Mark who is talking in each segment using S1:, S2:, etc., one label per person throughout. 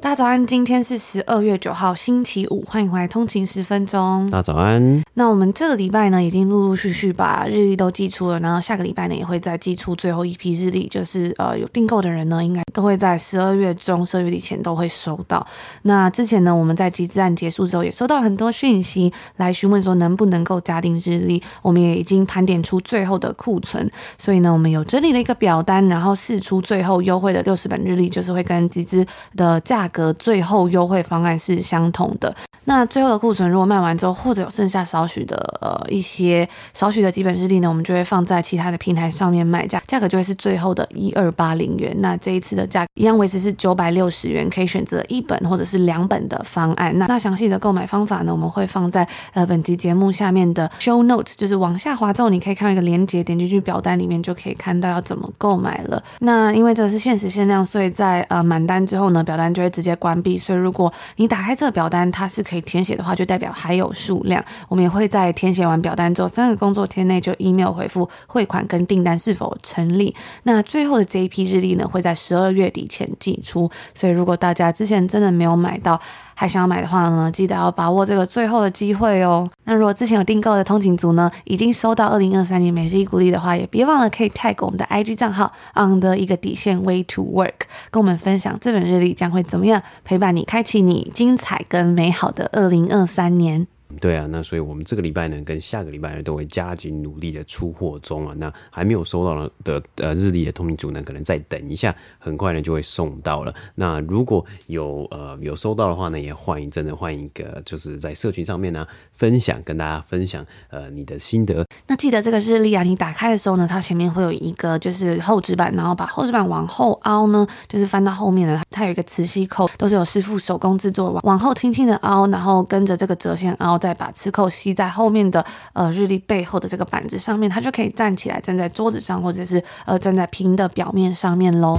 S1: 大家早安，今天是十二月九号，星期五，欢迎回来通勤十分钟。
S2: 大家早安。
S1: 那我们这个礼拜呢，已经陆陆续续把日历都寄出了，然后下个礼拜呢，也会再寄出最后一批日历，就是呃有订购的人呢，应该都会在十二月中、十二月底前都会收到。那之前呢，我们在集资案结束之后，也收到很多讯息来询问说能不能够加订日历，我们也已经盘点出最后的库存，所以呢，我们有整理了一个表单，然后试出最后优惠的六十本日历，就是会跟集资的价格最后优惠方案是相同的。那最后的库存如果卖完之后，或者有剩下少许的呃一些少许的基本日历呢，我们就会放在其他的平台上面卖价，价格就会是最后的一二八零元。那这一次的价格一样维持是九百六十元，可以选择一本或者是两本的方案。那那详细的购买方法呢，我们会放在呃本集节目下面的 show notes，就是往下滑之后，你可以看到一个连接，点进去表单里面就可以看到要怎么购买了。那因为这是限时限量，所以在呃满单之后呢，表单就会直接关闭。所以如果你打开这个表单，它是可以填写的话，就代表还有数量。我们也会在填写完表单之后三个工作天内就 email 回复汇款跟订单是否成立。那最后的这一批日历呢，会在十二月底前寄出。所以如果大家之前真的没有买到，还想要买的话呢，记得要把握这个最后的机会哦。那如果之前有订购的通勤族呢，已经收到二零二三年每日一鼓励的话，也别忘了可以 tag 我们的 IG 账号 on 的一个底线 way to work，跟我们分享这本日历将会怎么样陪伴你，开启你精彩跟美好的二零二三年。
S2: 对啊，那所以我们这个礼拜呢，跟下个礼拜呢，都会加紧努力的出货中啊。那还没有收到的呃日历的通勤族呢，可能再等一下，很快呢就会送到了。那如果有呃有收到的话呢，也欢迎真的欢迎一个就是在社群上面呢分享，跟大家分享呃你的心得。
S1: 那记得这个日历啊，你打开的时候呢，它前面会有一个就是厚纸板，然后把厚纸板往后凹呢，就是翻到后面的，它有一个磁吸扣，都是有师傅手工制作，往往后轻轻的凹，然后跟着这个折线凹。再把磁扣吸在后面的呃日历背后的这个板子上面，它就可以站起来，站在桌子上，或者是呃站在屏的表面上面喽。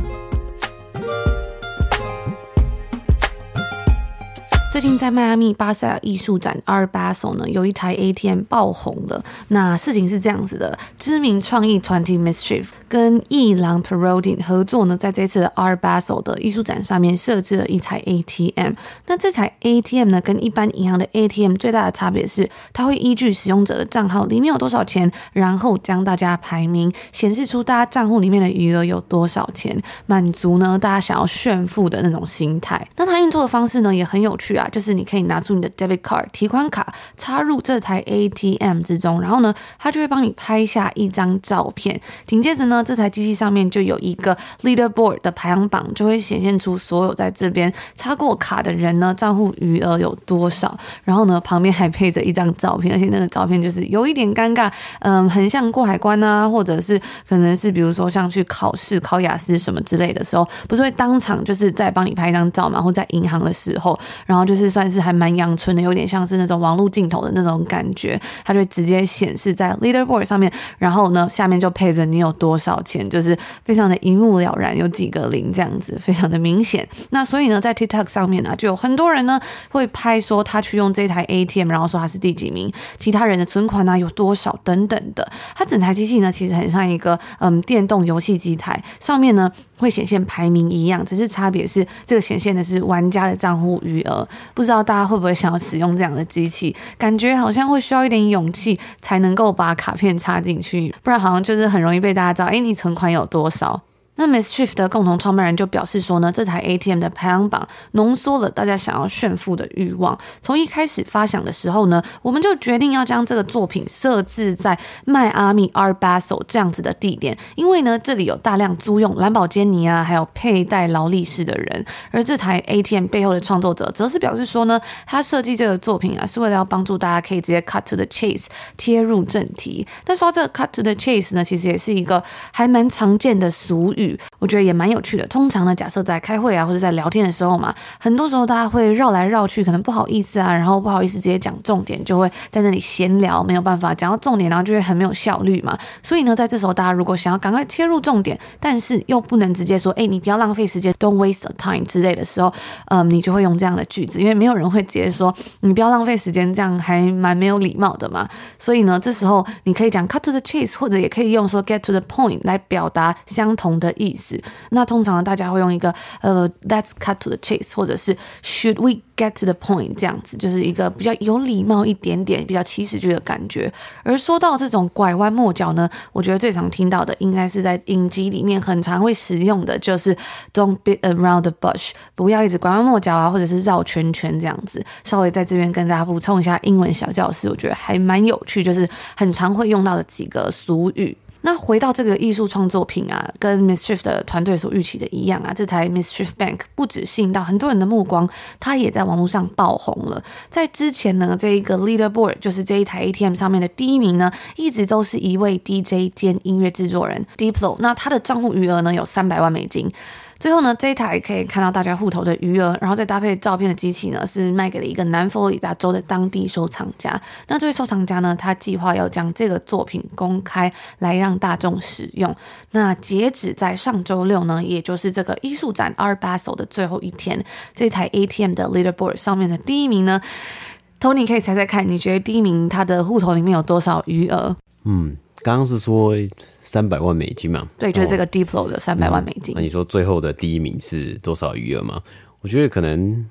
S1: 最近在迈阿密巴塞尔艺术展 Art Basel 呢，有一台 ATM 爆红了。那事情是这样子的，知名创意团体 Mischief 跟艺廊 Parodin 合作呢，在这次的 Art Basel 的艺术展上面设置了一台 ATM。那这台 ATM 呢，跟一般银行的 ATM 最大的差别是，它会依据使用者的账号里面有多少钱，然后将大家排名，显示出大家账户里面的余额有多少钱，满足呢大家想要炫富的那种心态。那它运作的方式呢，也很有趣啊。就是你可以拿出你的 debit card 提款卡，插入这台 ATM 之中，然后呢，它就会帮你拍下一张照片。紧接着呢，这台机器上面就有一个 leaderboard 的排行榜，就会显现出所有在这边插过卡的人呢，账户余额有多少。然后呢，旁边还配着一张照片，而且那个照片就是有一点尴尬，嗯，很像过海关啊，或者是可能是比如说像去考试考雅思什么之类的时候，不是会当场就是在帮你拍一张照嘛，或在银行的时候，然后就是。算是还蛮阳春的，有点像是那种网络镜头的那种感觉，它就直接显示在 leaderboard 上面，然后呢，下面就配着你有多少钱，就是非常的一目了然，有几个零这样子，非常的明显。那所以呢，在 TikTok 上面呢，就有很多人呢会拍说他去用这台 ATM，然后说他是第几名，其他人的存款呢有多少等等的。它整台机器呢其实很像一个嗯电动游戏机台，上面呢会显现排名一样，只是差别是这个显现的是玩家的账户余额。不知道大家会不会想要使用这样的机器？感觉好像会需要一点勇气才能够把卡片插进去，不然好像就是很容易被大家知道，哎，你存款有多少？那 Mischief 的共同创办人就表示说呢，这台 ATM 的排行榜浓缩了大家想要炫富的欲望。从一开始发想的时候呢，我们就决定要将这个作品设置在迈阿密 Art Basel 这样子的地点，因为呢，这里有大量租用蓝宝坚尼啊，还有佩戴劳力士的人。而这台 ATM 背后的创作者则是表示说呢，他设计这个作品啊，是为了要帮助大家可以直接 cut to the chase，贴入正题。但说这个 cut to the chase 呢，其实也是一个还蛮常见的俗语。我觉得也蛮有趣的。通常呢，假设在开会啊或者在聊天的时候嘛，很多时候大家会绕来绕去，可能不好意思啊，然后不好意思直接讲重点，就会在那里闲聊，没有办法讲到重点，然后就会很没有效率嘛。所以呢，在这时候大家如果想要赶快切入重点，但是又不能直接说，哎，你不要浪费时间，don't waste time 之类的时候，嗯，你就会用这样的句子，因为没有人会直接说你不要浪费时间，这样还蛮没有礼貌的嘛。所以呢，这时候你可以讲 cut to the chase，或者也可以用说 get to the point 来表达相同的意思。那通常，大家会用一个呃，let's cut to the chase，或者是 should we get to the point 这样子，就是一个比较有礼貌一点点、比较祈使句的感觉。而说到这种拐弯抹角呢，我觉得最常听到的应该是在影集里面很常会使用的，就是 don't beat around the bush，不要一直拐弯抹角啊，或者是绕圈圈这样子。稍微在这边跟大家补充一下英文小教室，我觉得还蛮有趣，就是很常会用到的几个俗语。那回到这个艺术创作品啊，跟 Mischief 的团队所预期的一样啊，这台 Mischief Bank 不止吸引到很多人的目光，它也在网络上爆红了。在之前呢，这一个 Leaderboard 就是这一台 ATM 上面的第一名呢，一直都是一位 DJ 兼音乐制作人 Diplo。那他的账户余额呢，有三百万美金。最后呢，这一台可以看到大家户头的余额，然后再搭配照片的机器呢，是卖给了一个南佛罗里达州的当地收藏家。那这位收藏家呢，他计划要将这个作品公开来让大众使用。那截止在上周六呢，也就是这个艺术展 Art Basel 的最后一天，这台 ATM 的 Leaderboard 上面的第一名呢，Tony 可以猜猜看，你觉得第一名他的户头里面有多少余额？
S2: 嗯。刚刚是说三百万美金嘛？
S1: 对，就是这个 Diplo 的三百万美金。
S2: 那、嗯、你说最后的第一名是多少余额吗？我觉得可能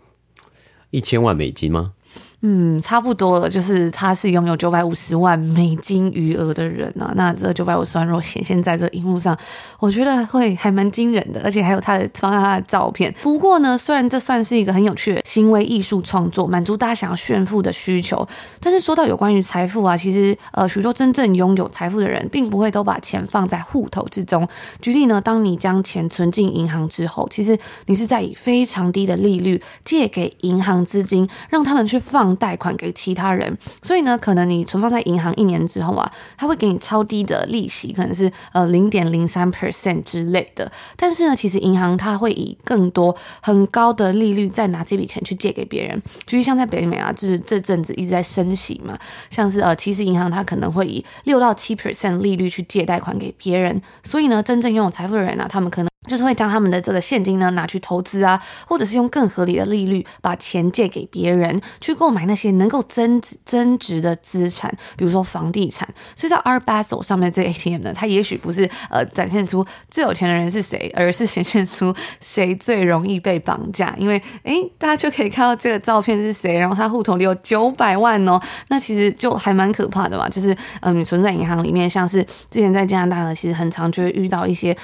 S2: 一千万美金吗？
S1: 嗯，差不多了，就是他是拥有九百五十万美金余额的人啊。那这九百五十万若显现在这荧幕上，我觉得会还蛮惊人的，而且还有他的放上他的照片。不过呢，虽然这算是一个很有趣的行为艺术创作，满足大家想要炫富的需求，但是说到有关于财富啊，其实呃，许多真正拥有财富的人，并不会都把钱放在户头之中。举例呢，当你将钱存进银行之后，其实你是在以非常低的利率借给银行资金，让他们去放。贷款给其他人，所以呢，可能你存放在银行一年之后啊，他会给你超低的利息，可能是呃零点零三 percent 之类的。但是呢，其实银行它会以更多很高的利率再拿这笔钱去借给别人。就是像在北美啊，就是这阵子一直在升息嘛，像是呃，其实银行它可能会以六到七 percent 利率去借贷款给别人。所以呢，真正拥有财富的人呢、啊，他们可能。就是会将他们的这个现金呢拿去投资啊，或者是用更合理的利率把钱借给别人，去购买那些能够增值增值的资产，比如说房地产。所以在 r Basel 上面这个 ATM 呢，它也许不是呃展现出最有钱的人是谁，而是显现出谁最容易被绑架。因为诶，大家就可以看到这个照片是谁，然后他户头里有九百万哦，那其实就还蛮可怕的嘛。就是呃，你存在银行里面，像是之前在加拿大呢，其实很常就会遇到一些。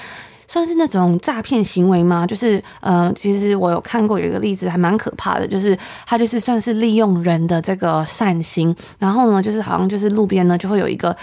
S1: 算是那种诈骗行为吗？就是，呃，其实我有看过有一个例子，还蛮可怕的，就是他就是算是利用人的这个善心，然后呢，就是好像就是路边呢就会有一个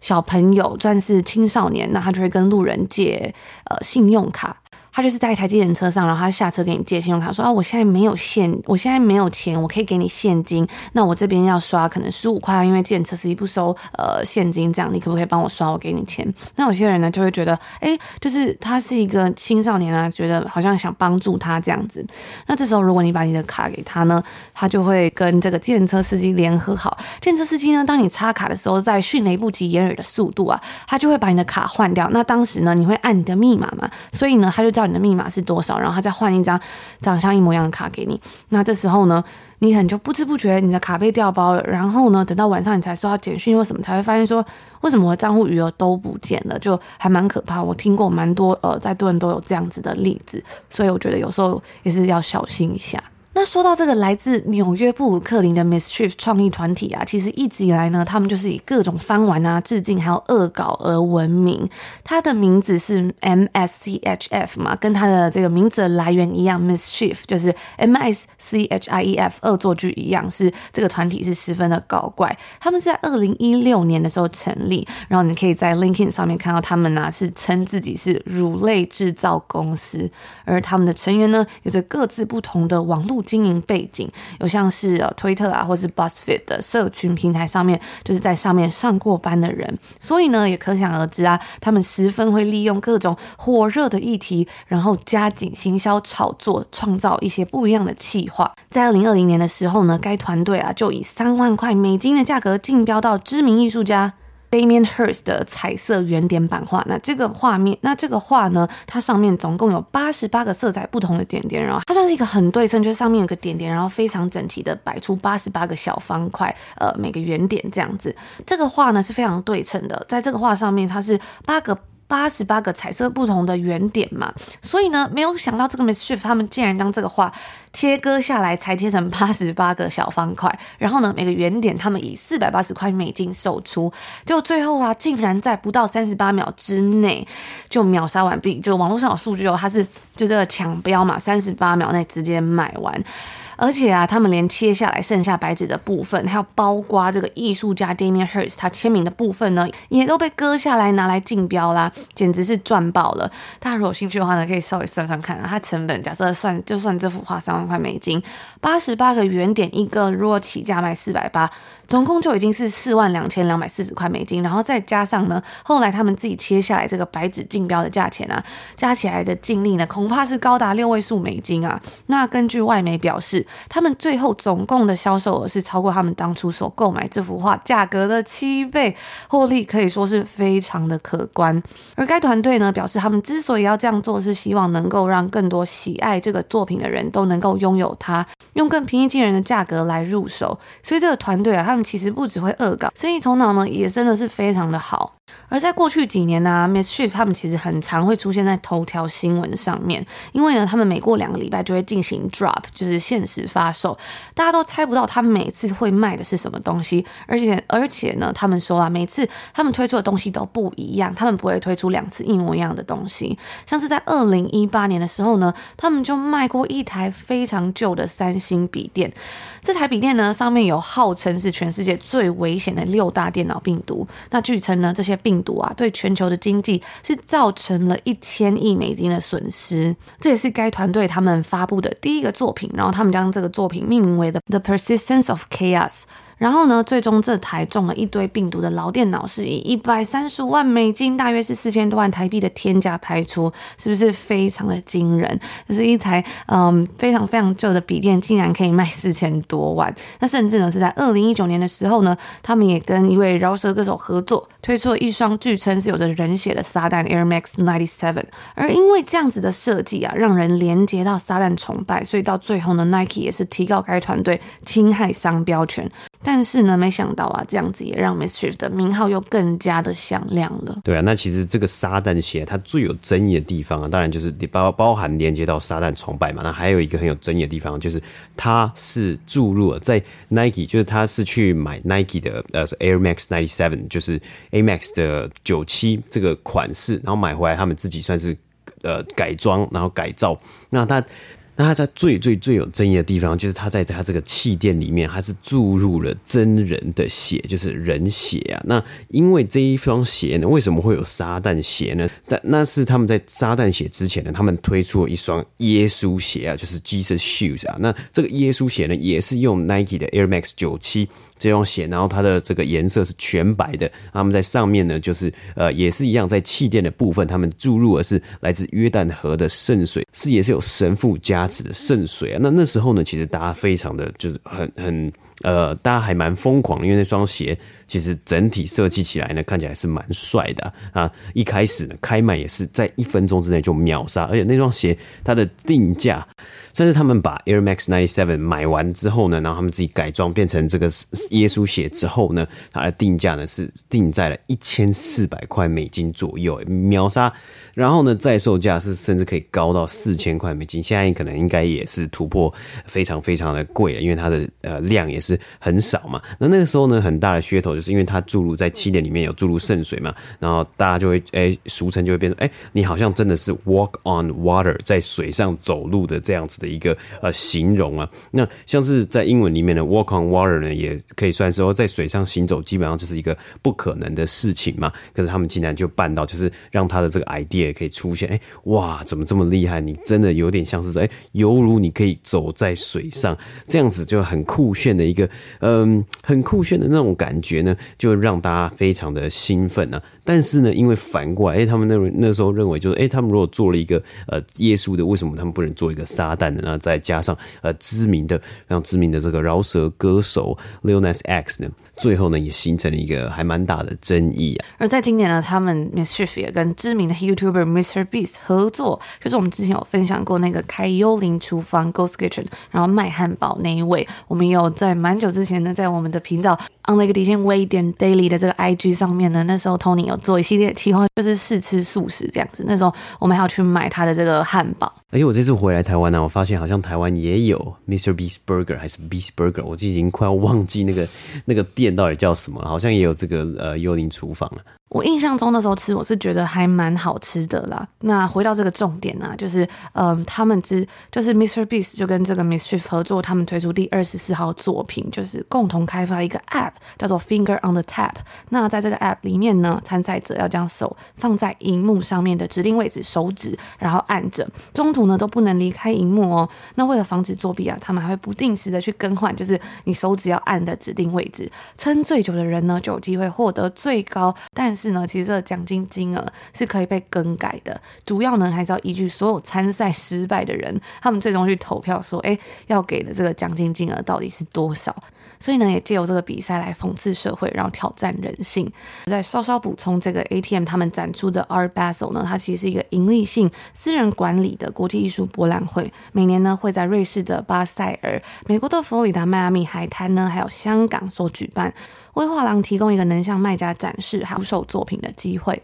S1: 小朋友，算是青少年，那他就会跟路人借呃信用卡。他就是在一台计程车上，然后他下车给你借信用卡，说啊，我现在没有现，我现在没有钱，我可以给你现金。那我这边要刷可能十五块，因为计程车司机不收呃现金，这样你可不可以帮我刷？我给你钱。那有些人呢就会觉得，哎，就是他是一个青少年啊，觉得好像想帮助他这样子。那这时候如果你把你的卡给他呢，他就会跟这个计程车司机联合好。计程车司机呢，当你插卡的时候，在迅雷不及掩耳的速度啊，他就会把你的卡换掉。那当时呢，你会按你的密码嘛？所以呢，他就。你的密码是多少？然后他再换一张长相一模一样的卡给你。那这时候呢，你可能就不知不觉你的卡被掉包了。然后呢，等到晚上你才收到简讯或什么，才会发现说，为什么我账户余额都不见了？就还蛮可怕。我听过蛮多呃，在多人都有这样子的例子，所以我觉得有时候也是要小心一下。那说到这个来自纽约布鲁克林的 Mischief 创意团体啊，其实一直以来呢，他们就是以各种翻玩啊、致敬还有恶搞而闻名。它的名字是 MSCHF 嘛，跟它的这个名字的来源一样，Mischief 就是 M S C H I E F 恶作剧一样，是这个团体是十分的搞怪。他们是在二零一六年的时候成立，然后你可以在 LinkedIn 上面看到他们呢、是称自己是乳类制造公司，而他们的成员呢有着各自不同的网络。经营背景，有像是呃推特啊，或是 BuzzFeed 的社群平台上面，就是在上面上过班的人，所以呢，也可想而知啊，他们十分会利用各种火热的议题，然后加紧行销炒作，创造一些不一样的企划。在二零二零年的时候呢，该团队啊就以三万块美金的价格竞标到知名艺术家。Damien Hirst 的彩色圆点版画，那这个画面，那这个画呢，它上面总共有八十八个色彩不同的点点，然后它算是一个很对称，就是上面有个点点，然后非常整齐的摆出八十八个小方块，呃，每个圆点这样子。这个画呢是非常对称的，在这个画上面，它是八个。八十八个彩色不同的圆点嘛，所以呢，没有想到这个 Mischief 他们竟然将这个画切割下来，裁切成八十八个小方块，然后呢，每个圆点他们以四百八十块美金售出，就最后啊，竟然在不到三十八秒之内就秒杀完毕，就网络上有数据哦，它是就这个抢标嘛，三十八秒内直接买完。而且啊，他们连切下来剩下白纸的部分，还有包括这个艺术家 Damien Hirst 他签名的部分呢，也都被割下来拿来竞标啦，简直是赚爆了！大家如果有兴趣的话呢，可以稍微算算看啊，它成本假设算就算这幅画三万块美金，八十八个圆点一个，如果起价卖四百八。总共就已经是四万两千两百四十块美金，然后再加上呢，后来他们自己切下来这个白纸竞标的价钱啊，加起来的净利呢，恐怕是高达六位数美金啊。那根据外媒表示，他们最后总共的销售额是超过他们当初所购买这幅画价格的七倍，获利可以说是非常的可观。而该团队呢表示，他们之所以要这样做，是希望能够让更多喜爱这个作品的人都能够拥有它，用更平易近人的价格来入手。所以这个团队啊，他们。其实不只会恶搞，生意头脑呢也真的是非常的好。而在过去几年呢、Mischief 他们其实很常会出现在头条新闻上面，因为呢，他们每过两个礼拜就会进行 drop，就是限时发售，大家都猜不到他每次会卖的是什么东西。而且，而且呢，他们说啊，每次他们推出的东西都不一样，他们不会推出两次一模一样的东西。像是在二零一八年的时候呢，他们就卖过一台非常旧的三星笔电，这台笔电呢，上面有号称是全世界最危险的六大电脑病毒。那据称呢，这些病毒啊，对全球的经济是造成了一千亿美金的损失。这也是该团队他们发布的第一个作品，然后他们将这个作品命名为 The The Persistence of Chaos。然后呢，最终这台中了一堆病毒的老电脑是以一百三十五万美金，大约是四千多万台币的天价拍出，是不是非常的惊人？就是一台嗯非常非常旧的笔电，竟然可以卖四千多万。那甚至呢是在二零一九年的时候呢，他们也跟一位饶舌歌手合作，推出了一双据称是有着人血的撒旦 Air Max 97。而因为这样子的设计啊，让人连接到撒旦崇拜，所以到最后呢，Nike 也是提告该团队侵害商标权。但是呢，没想到啊，这样子也让 Mischief 的名号又更加的响亮了。
S2: 对啊，那其实这个撒旦鞋它最有争议的地方啊，当然就是包包含连接到撒旦崇拜嘛。那还有一个很有争议的地方，就是它是注入了在 Nike，就是它是去买 Nike 的呃 Air Max 97，就是 A Max 的九七这个款式，然后买回来他们自己算是呃改装，然后改造，那它。那它在最最最有争议的地方，就是它在它这个气垫里面，他是注入了真人的血，就是人血啊。那因为这一双鞋呢，为什么会有撒旦鞋呢？但那是他们在撒旦鞋之前呢，他们推出了一双耶稣鞋啊，就是 Jesus Shoes 啊。那这个耶稣鞋呢，也是用 Nike 的 Air Max 九七。这双鞋，然后它的这个颜色是全白的。他们在上面呢，就是呃，也是一样，在气垫的部分，他们注入的是来自约旦河的圣水，是也是有神父加的圣水啊。那那时候呢，其实大家非常的就是很很呃，大家还蛮疯狂的，因为那双鞋其实整体设计起来呢，看起来是蛮帅的啊，啊。一开始呢，开卖也是在一分钟之内就秒杀，而且那双鞋它的定价。甚至他们把 Air Max 97买完之后呢，然后他们自己改装变成这个耶稣鞋之后呢，它的定价呢是定在了一千四百块美金左右，秒杀。然后呢，再售价是甚至可以高到四千块美金，现在可能应该也是突破非常非常的贵了，因为它的呃量也是很少嘛。那那个时候呢，很大的噱头就是因为它注入在起点里面有注入圣水嘛，然后大家就会哎、俗称就会变成哎、你好像真的是 walk on water，在水上走路的这样子的一个呃形容啊。那像是在英文里面的 walk on water 呢，也可以算是说在水上行走，基本上就是一个不可能的事情嘛。可是他们竟然就办到，就是让他的这个 idea 可以出现，哎、哇，怎么这么厉害？你真的有点像是说，哎、犹如你可以走在水上，这样子就很酷炫的一个，嗯，很酷炫的那种感觉呢，就让大家非常的兴奋啊。但是呢，因为反过来，哎、他们那那时候认为就是，哎、他们如果做了一个呃耶稣的，为什么他们不能做一个撒旦那？再加上呃知名的、非常知名的这个饶舌歌手 Lil Nas X 呢？最后呢，也形成了一个还蛮大的争议啊。
S1: 而在今年呢，他们 Mischief 也跟知名的 YouTuber Mr Beast 合作，就是我们之前有分享过那个开幽灵厨房 Ghost Kitchen，然后卖汉堡那一位。我们也有在蛮久之前呢，在我们的频道 On 那个底线微点 Daily 的这个 IG 上面呢，那时候 Tony 有做一系列企划，就是试吃素食这样子。那时候我们还要去买他的这个汉堡。
S2: 而且我这次回来台湾呢、啊，我发现好像台湾也有 Mr Beast Burger 还是 Beast Burger，我就已经快要忘记那个那个店到底叫什么，好像也有这个呃幽灵厨房了。
S1: 我印象中的时候吃，我是觉得还蛮好吃的啦。那回到这个重点呢、就是嗯，他们之就是 Mr Beast 就跟这个 Mischief 合作，他们推出第二十四号作品，就是共同开发一个 App，叫做 Finger on the Tap。那在这个 App 里面呢，参赛者要将手放在荧幕上面的指定位置，手指然后按着，中途呢都不能离开荧幕哦。那为了防止作弊啊，他们还会不定时的去更换，就是你手指要按的指定位置。撑最久的人呢，就有机会获得最高，但。是呢，其实这个奖金金额是可以被更改的。主要呢，还是要依据所有参赛失败的人，他们最终去投票说，哎，要给的这个奖金金额到底是多少？所以呢，也借由这个比赛来讽刺社会，然后挑战人性。再稍稍补充，这个 ATM 他们展出的 Art Basel 呢，它其实是一个盈利性、私人管理的国际艺术博览会，每年呢会在瑞士的巴塞尔、美国的佛罗里达迈阿密海滩呢，还有香港所举办。为画廊提供一个能向卖家展示出售作品的机会。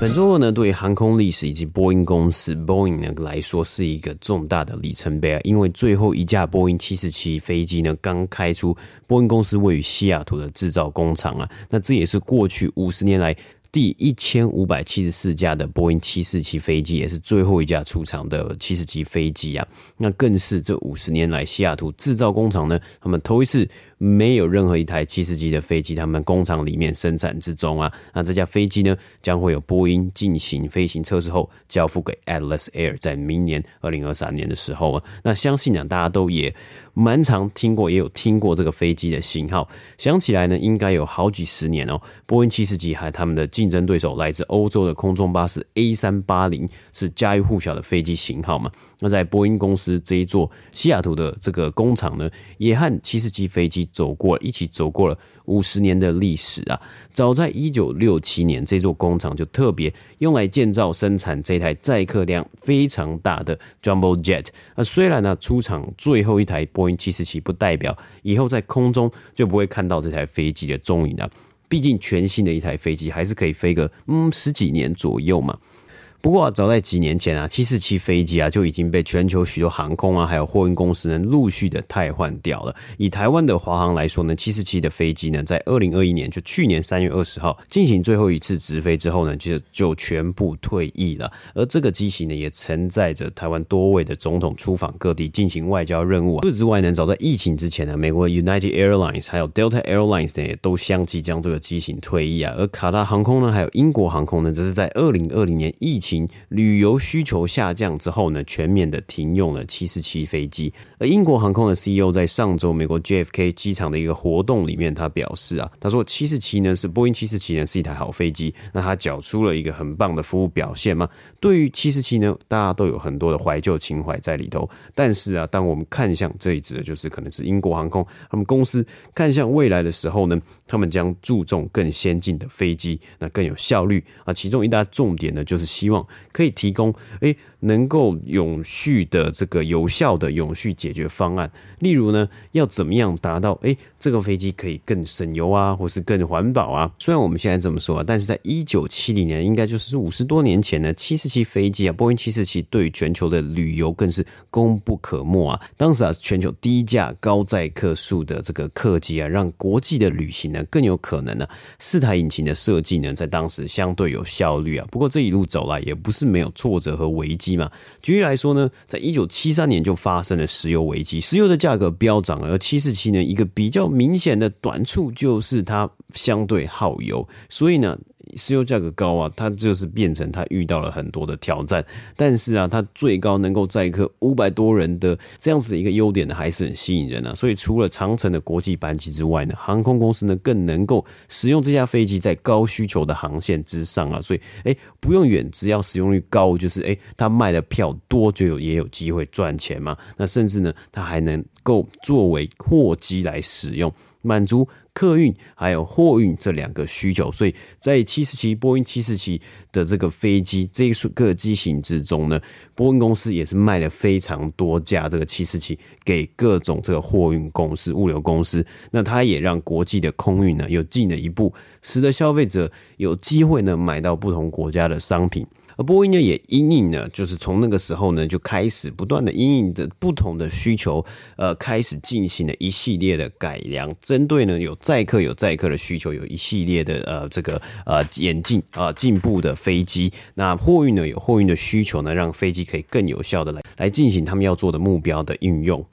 S2: 本周二呢，对于航空历史以及波音公司 Boeing 呢来说，是一个重大的里程碑啊！因为最后一架波音七四七飞机呢，刚开出波音公司位于西雅图的制造工厂啊，那这也是过去五十年来。第一千五百七十四架的波音七四七飞机，也是最后一架出厂的七四七飞机啊，那更是这五十年来西雅图制造工厂呢，他们头一次。没有任何一台七四七的飞机，他们工厂里面生产之中啊，那这架飞机呢，将会有波音进行飞行测试后交付给 Atlas Air，在明年二零二三年的时候啊，那相信呢，大家都也蛮常听过，也有听过这个飞机的型号，想起来呢，应该有好几十年哦。波音七四七还他们的竞争对手来自欧洲的空中巴士 A 三八零，是家喻户晓的飞机型号嘛。那在波音公司这一座西雅图的这个工厂呢，也和七四七飞机走过，一起走过了五十年的历史啊。早在一九六七年，这座工厂就特别用来建造生产这台载客量非常大的 Jumbo Jet。那虽然呢，出厂最后一台波音七四七不代表以后在空中就不会看到这台飞机的踪影了，毕竟全新的一台飞机还是可以飞个嗯十几年左右嘛。不过啊，早在几年前啊，七四七飞机啊就已经被全球许多航空啊还有货运公司呢陆续的汰换掉了。以台湾的华航来说呢，七四七的飞机呢，在二零二一年就去年三月二十号进行最后一次直飞之后呢，就就全部退役了。而这个机型呢，也承载着台湾多位的总统出访各地进行外交任务啊。除此之外呢，早在疫情之前呢，美国 United Airlines 还有 Delta Airlines 呢，也都相继将这个机型退役啊。而卡达航空呢，还有英国航空呢，则是在二零二零年疫情旅游需求下降之后呢，全面的停用了七四七飞机。而英国航空的 CEO 在上周美国 JFK 机场的一个活动里面，他表示啊，他说七四七呢是波音七四七呢是一台好飞机，那他缴出了一个很棒的服务表现嘛。对于七四七呢，大家都有很多的怀旧情怀在里头。但是啊，当我们看向这一支的就是可能是英国航空他们公司看向未来的时候呢，他们将注重更先进的飞机，那更有效率啊。其中一大重点呢，就是希望，可以提供诶能够永续的这个有效的永续解决方案。例如呢，要怎么样达到诶这个飞机可以更省油啊，或是更环保啊？虽然我们现在这么说啊，但是在一九七零年，应该就是五十多年前呢，七四七飞机啊，波音七四七对于全球的旅游更是功不可没啊。当时啊，全球低价高载客数的这个客机啊，让国际的旅行呢更有可能呢、四台引擎的设计呢，在当时相对有效率啊。不过这一路走来，也不是没有挫折和危机嘛。举例来说呢，在一九七三年就发生了石油危机，石油的价格飙涨，而七四七呢，一个比较明显的短处就是它相对耗油，所以呢。石油价格高啊，它就是变成它遇到了很多的挑战。但是啊，它最高能够载客五百多人的这样子的一个优点呢，还是很吸引人啊。所以除了长城的国际班机之外呢，航空公司呢更能够使用这架飞机在高需求的航线之上啊。所以哎，不用远，只要使用率高，就是哎，它卖的票多就有也有机会赚钱嘛。那甚至呢，它还能够作为货机来使用，满足。客运还有货运这两个需求，所以在七四七波音七四七的这个飞机这一个机型之中呢，波音公司也是卖了非常多架这个七四七给各种这个货运公司、物流公司。那它也让国际的空运呢又进了一步，使得消费者有机会呢买到不同国家的商品。而波音呢，也因应呢，就是从那个时候呢，就开始不断的因应的不同的需求，呃，开始进行了一系列的改良，针对呢有载客有载客的需求，有一系列的呃这个呃演进啊进步的飞机。那货运呢有货运的需求呢，让飞机可以更有效的来来进行他们要做的目标的运用。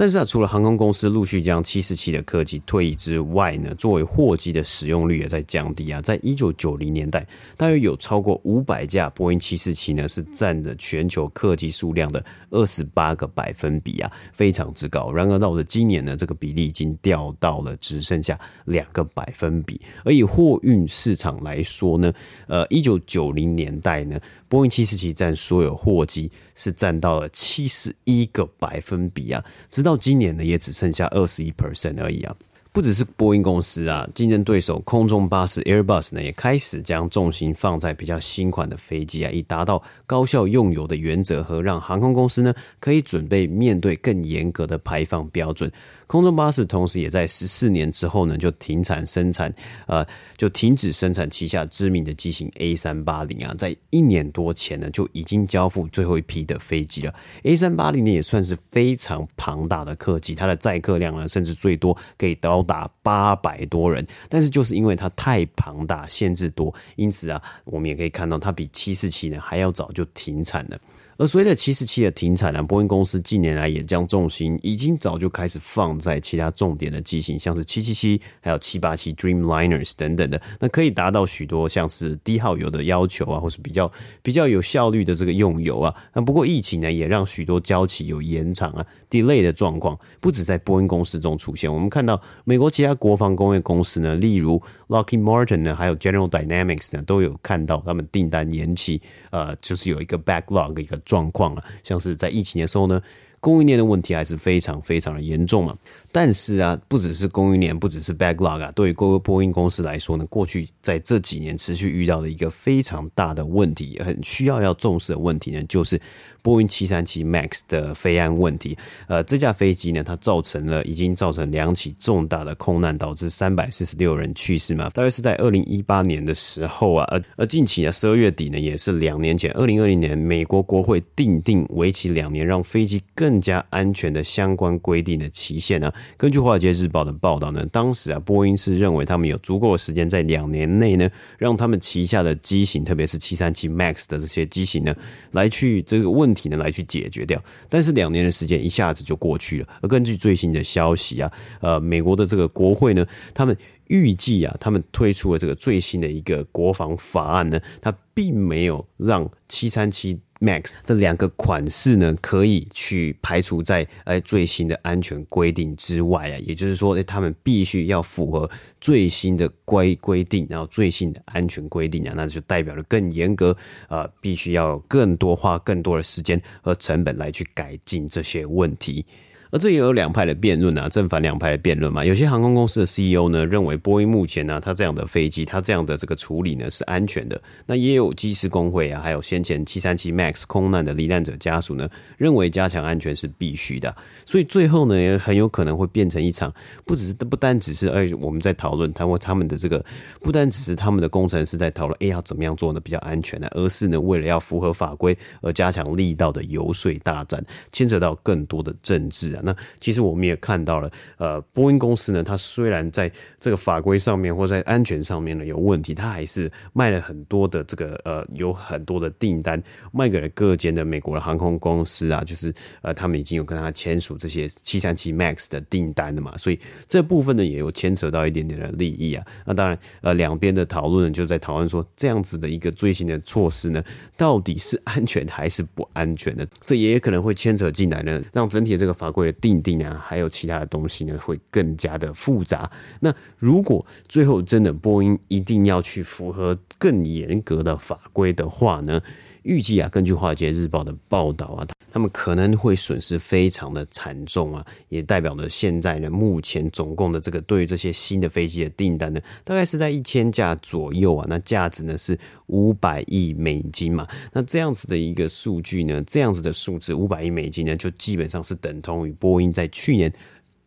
S2: 但是啊，除了航空公司陆续将七四七的客机退役之外呢，作为货机的使用率也在降低啊。在一九九零年代，大约有超过五百架波音七四七呢，是占了全球客机数量的二十八个百分比啊，非常之高。然而到了今年呢，这个比例已经掉到了只剩下两个百分比。而以货运市场来说呢，呃，一九九零年代呢，波音七四七占所有货机是占到了七十一个百分比啊，直到。到今年呢，也只剩下二十一 percent 而已啊。不只是波音公司啊，竞争对手空中巴士 Airbus 呢，也开始将重心放在比较新款的飞机啊，以达到高效用油的原则和让航空公司呢可以准备面对更严格的排放标准。空中巴士同时也在十四年之后呢就停产生产，呃，就停止生产旗下知名的机型 A 三八零啊，在一年多前呢就已经交付最后一批的飞机了。A 三八零呢也算是非常庞大的客机，它的载客量呢甚至最多可以到。达八百多人，但是就是因为它太庞大，限制多，因此啊，我们也可以看到它比七四七呢还要早就停产了。而随着七十七的停产呢，波音公司近年来也将重心已经早就开始放在其他重点的机型，像是七七七还有七八七 Dreamliners 等等的，那可以达到许多像是低耗油的要求啊，或是比较比较有效率的这个用油啊。那不过疫情呢，也让许多交期有延长啊、delay 的状况，不止在波音公司中出现，我们看到美国其他国防工业公司呢，例如 Lockheed Martin 呢，还有 General Dynamics 呢，都有看到他们订单延期，呃，就是有一个 backlog 的一个。状况了，像是在疫情的时候呢，供应链的问题还是非常非常的严重嘛。但是啊，不只是供应链，不只是 backlog 啊，对于各个波音公司来说呢，过去在这几年持续遇到的一个非常大的问题，很需要要重视的问题呢，就是波音七三七 MAX 的飞安问题。呃，这架飞机呢，它造成了已经造成两起重大的空难，导致三百四十六人去世嘛。大约是在二零一八年的时候啊，而而近期啊，十二月底呢，也是两年前，二零二零年，美国国会订定为期两年，让飞机更加安全的相关规定的期限呢。根据《华尔街日报》的报道呢，当时啊，波音是认为他们有足够的时间在两年内呢，让他们旗下的机型，特别是七三七 MAX 的这些机型呢，来去这个问题呢，来去解决掉。但是两年的时间一下子就过去了。而根据最新的消息啊，呃，美国的这个国会呢，他们预计啊，他们推出了这个最新的一个国防法案呢，它并没有让七三七。Max 的两个款式呢，可以去排除在呃最新的安全规定之外啊，也就是说，他们必须要符合最新的规规定，然后最新的安全规定啊，那就代表了更严格啊，呃，必须要更多花更多的时间和成本来去改进这些问题。而这也有两派的辩论啊，正反两派的辩论嘛。有些航空公司的 CEO 呢认为，波音目前呢，它这样的飞机，它这样的这个处理呢是安全的。那也有机师工会啊，还有先前七三七 MAX 空难的罹难者家属呢，认为加强安全是必须的。所以最后呢，也很有可能会变成一场，不只是不单只是哎我们在讨论他们他们的这个，不单只是他们的工程师在讨论，哎要怎么样做呢比较安全呢，而是呢为了要符合法规而加强力道的游说大战，牵扯到更多的政治那其实我们也看到了，呃，波音公司呢，它虽然在这个法规上面或在安全上面呢有问题，它还是卖了很多的这个呃，有很多的订单卖给了各间的美国的航空公司啊，就是呃，他们已经有跟他签署这些七三七 MAX 的订单了嘛，所以这部分呢也有牵扯到一点点的利益啊。那当然，呃，两边的讨论呢就在讨论说，这样子的一个最新的措施呢，到底是安全还是不安全的？这也可能会牵扯进来呢，让整体的这个法规定定啊，还有其他的东西呢，会更加的复杂。那如果最后真的波音一定要去符合更严格的法规的话呢，预计啊，根据《华尔街日报》的报道啊，他们可能会损失非常的惨重啊，也代表了现在呢，目前总共的这个对于这些新的飞机的订单呢，大概是在一千架左右啊，那价值呢是五百亿美金嘛，那这样子的一个数据呢，这样子的数字五百亿美金呢，就基本上是等同于波音在去年。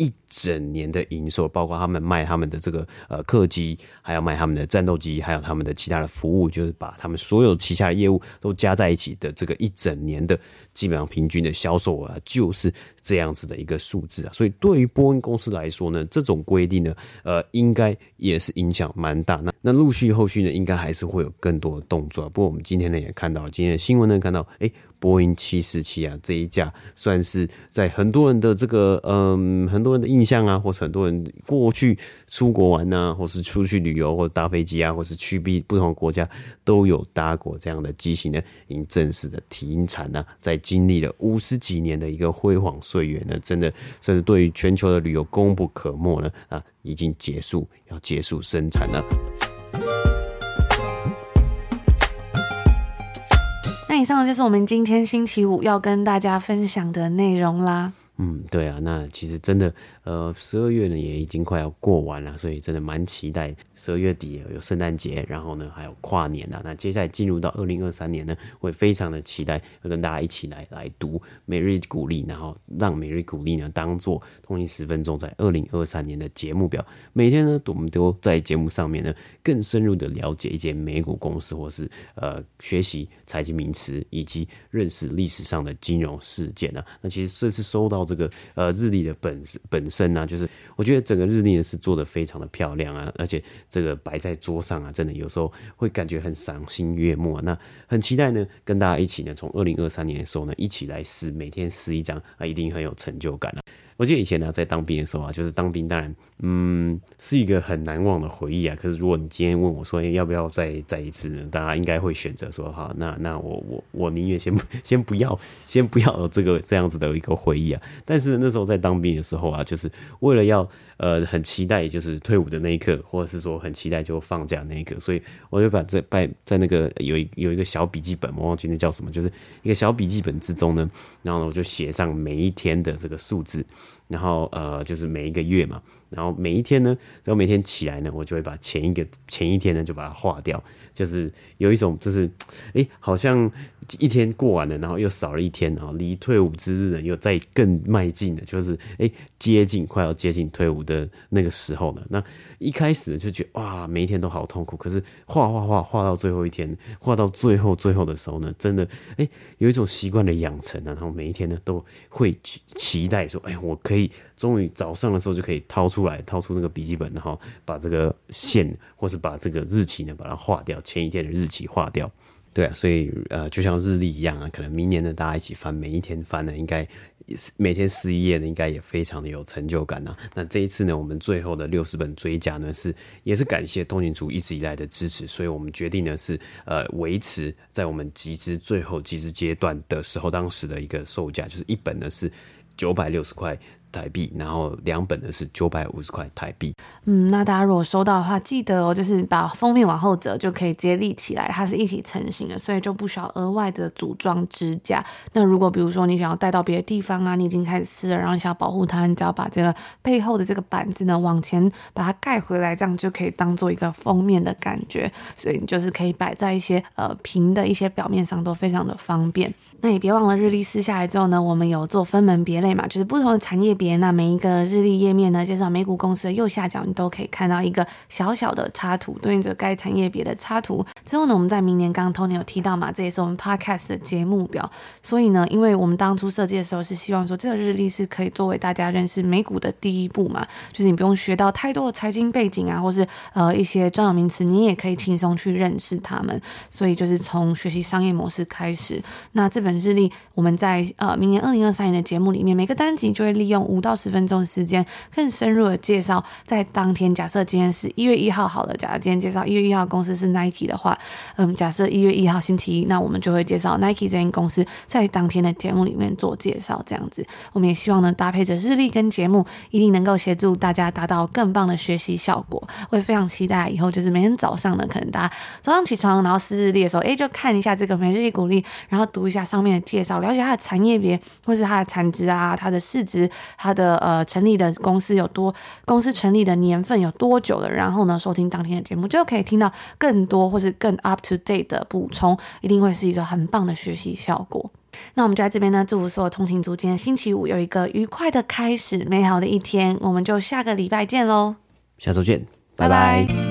S2: 一整年的营收，包括他们卖他们的这个呃客机，还有卖他们的战斗机，还有他们的其他的服务，就是把他们所有旗下的业务都加在一起的这个一整年的基本上平均的销售额，就是这样子的一个数字啊。所以对于波音公司来说呢，这种规定呢，呃，应该也是影响蛮大。那那陆续后续呢，应该还是会有更多的动作。不过我们今天呢也看到，今天新闻呢看到，哎。波音七四七啊，这一架算是在很多人的这个嗯，很多人的印象啊，或是很多人过去出国玩啊，或是出去旅游，或者搭飞机啊，或是去别不同国家都有搭过这样的机型呢，已经正式的停产了。在经历了五十几年的一个辉煌岁月呢，真的算是对于全球的旅游功不可没呢啊，已经结束，要结束生产了。
S1: 那以上就是我们今天星期五要跟大家分享的内容啦。
S2: 嗯，对啊，那其实真的，呃，十二月呢也已经快要过完了，所以真的蛮期待十二月底有圣诞节，然后呢还有跨年了。那接下来进入到二零二三年呢，会非常的期待，要跟大家一起来来读每日鼓励，然后让每日鼓励呢当做通勤十分钟在二零二三年的节目表。每天呢，我们都在节目上面呢更深入的了解一间美股公司，或是呃学习财经名词，以及认识历史上的金融事件啊。那其实这次收到。这个呃日历的本本身、啊，就是我觉得整个日历呢是做的非常的漂亮啊，而且这个摆在桌上啊，真的有时候会感觉很赏心悦目啊。那很期待呢，跟大家一起呢，从二零二三年的时候呢，一起来撕，每天撕一张啊，一定很有成就感啊。我记得以前呢，在当兵的时候啊，就是当兵，当然，嗯，是一个很难忘的回忆啊。可是如果你今天问我说，要不要再再一次呢？大家应该会选择说，好，那那我我我宁愿先 先不要，先不要这个这样子的一个回忆啊。但是那时候在当兵的时候啊，就是为了要呃很期待，就是退伍的那一刻，或者是说很期待就放假那一刻，所以我就把这在在那个有一有一个小笔记本，我忘记那叫什么，就是一个小笔记本之中呢，然后呢我就写上每一天的这个数字。然后呃，就是每一个月嘛，然后每一天呢，然后每天起来呢，我就会把前一个前一天呢就把它划掉，就是有一种就是，哎，好像一天过完了，然后又少了一天，然后离退伍之日呢又再更迈进的，就是哎接近快要接近退伍的那个时候了。那一开始就觉得哇，每一天都好痛苦，可是画画画画到最后一天，画到最后最后的时候呢，真的哎有一种习惯的养成啊，然后每一天呢都会期待说，哎，我可以。终于早上的时候就可以掏出来，掏出那个笔记本，然后把这个线或是把这个日期呢，把它划掉，前一天的日期划掉。对啊，所以呃，就像日历一样啊，可能明年呢，大家一起翻，每一天翻呢，应该每天十一页呢，应该也非常的有成就感啊。那这一次呢，我们最后的六十本追加呢，是也是感谢通勤族一直以来的支持，所以我们决定呢是呃维持在我们集资最后集资阶段的时候，当时的一个售价就是一本呢是九百六十块。台币，然后两本呢是九百五十块台币。
S1: 嗯，那大家如果收到的话，记得哦，就是把封面往后折，就可以直接立起来，它是一体成型的，所以就不需要额外的组装支架。那如果比如说你想要带到别的地方啊，你已经开始撕了，然后你想要保护它，你只要把这个背后的这个板子呢往前把它盖回来，这样就可以当做一个封面的感觉。所以你就是可以摆在一些呃平的一些表面上，都非常的方便。那也别忘了日历撕下来之后呢，我们有做分门别类嘛，就是不同的产业别，那每一个日历页面呢，介绍美股公司的右下角，你都可以看到一个小小的插图，对应着该产业别的插图。之后呢，我们在明年刚刚 Tony 有提到嘛，这也是我们 Podcast 的节目表。所以呢，因为我们当初设计的时候是希望说，这个日历是可以作为大家认识美股的第一步嘛，就是你不用学到太多的财经背景啊，或是呃一些专有名词，你也可以轻松去认识他们。所以就是从学习商业模式开始。那这本日历我们在呃明年二零二三年的节目里面，每个单集就会利用五到十分钟的时间，更深入的介绍在当天。假设今天是一月一号好了，假设今天介绍一月一号公司是 Nike 的话，嗯，假设一月一号星期一，那我们就会介绍 Nike 这间公司在当天的节目里面做介绍，这样子。我们也希望呢，搭配着日历跟节目，一定能够协助大家达到更棒的学习效果。我也非常期待以后就是每天早上呢，可能大家早上起床然后撕日历的时候，哎，就看一下这个每日一鼓励，然后读一下上面的介绍，了解它的产业别，或是它的产值啊，它的市值，它的呃成立的公司有多，公司成立的年份有多久了，然后呢，收听当天的节目就可以听到更多或是更 up to date 的补充，一定会是一个很棒的学习效果。那我们就在这边呢，祝福所有通勤族今天星期五有一个愉快的开始，美好的一天。我们就下个礼拜见喽，
S2: 下周见，拜拜。拜拜。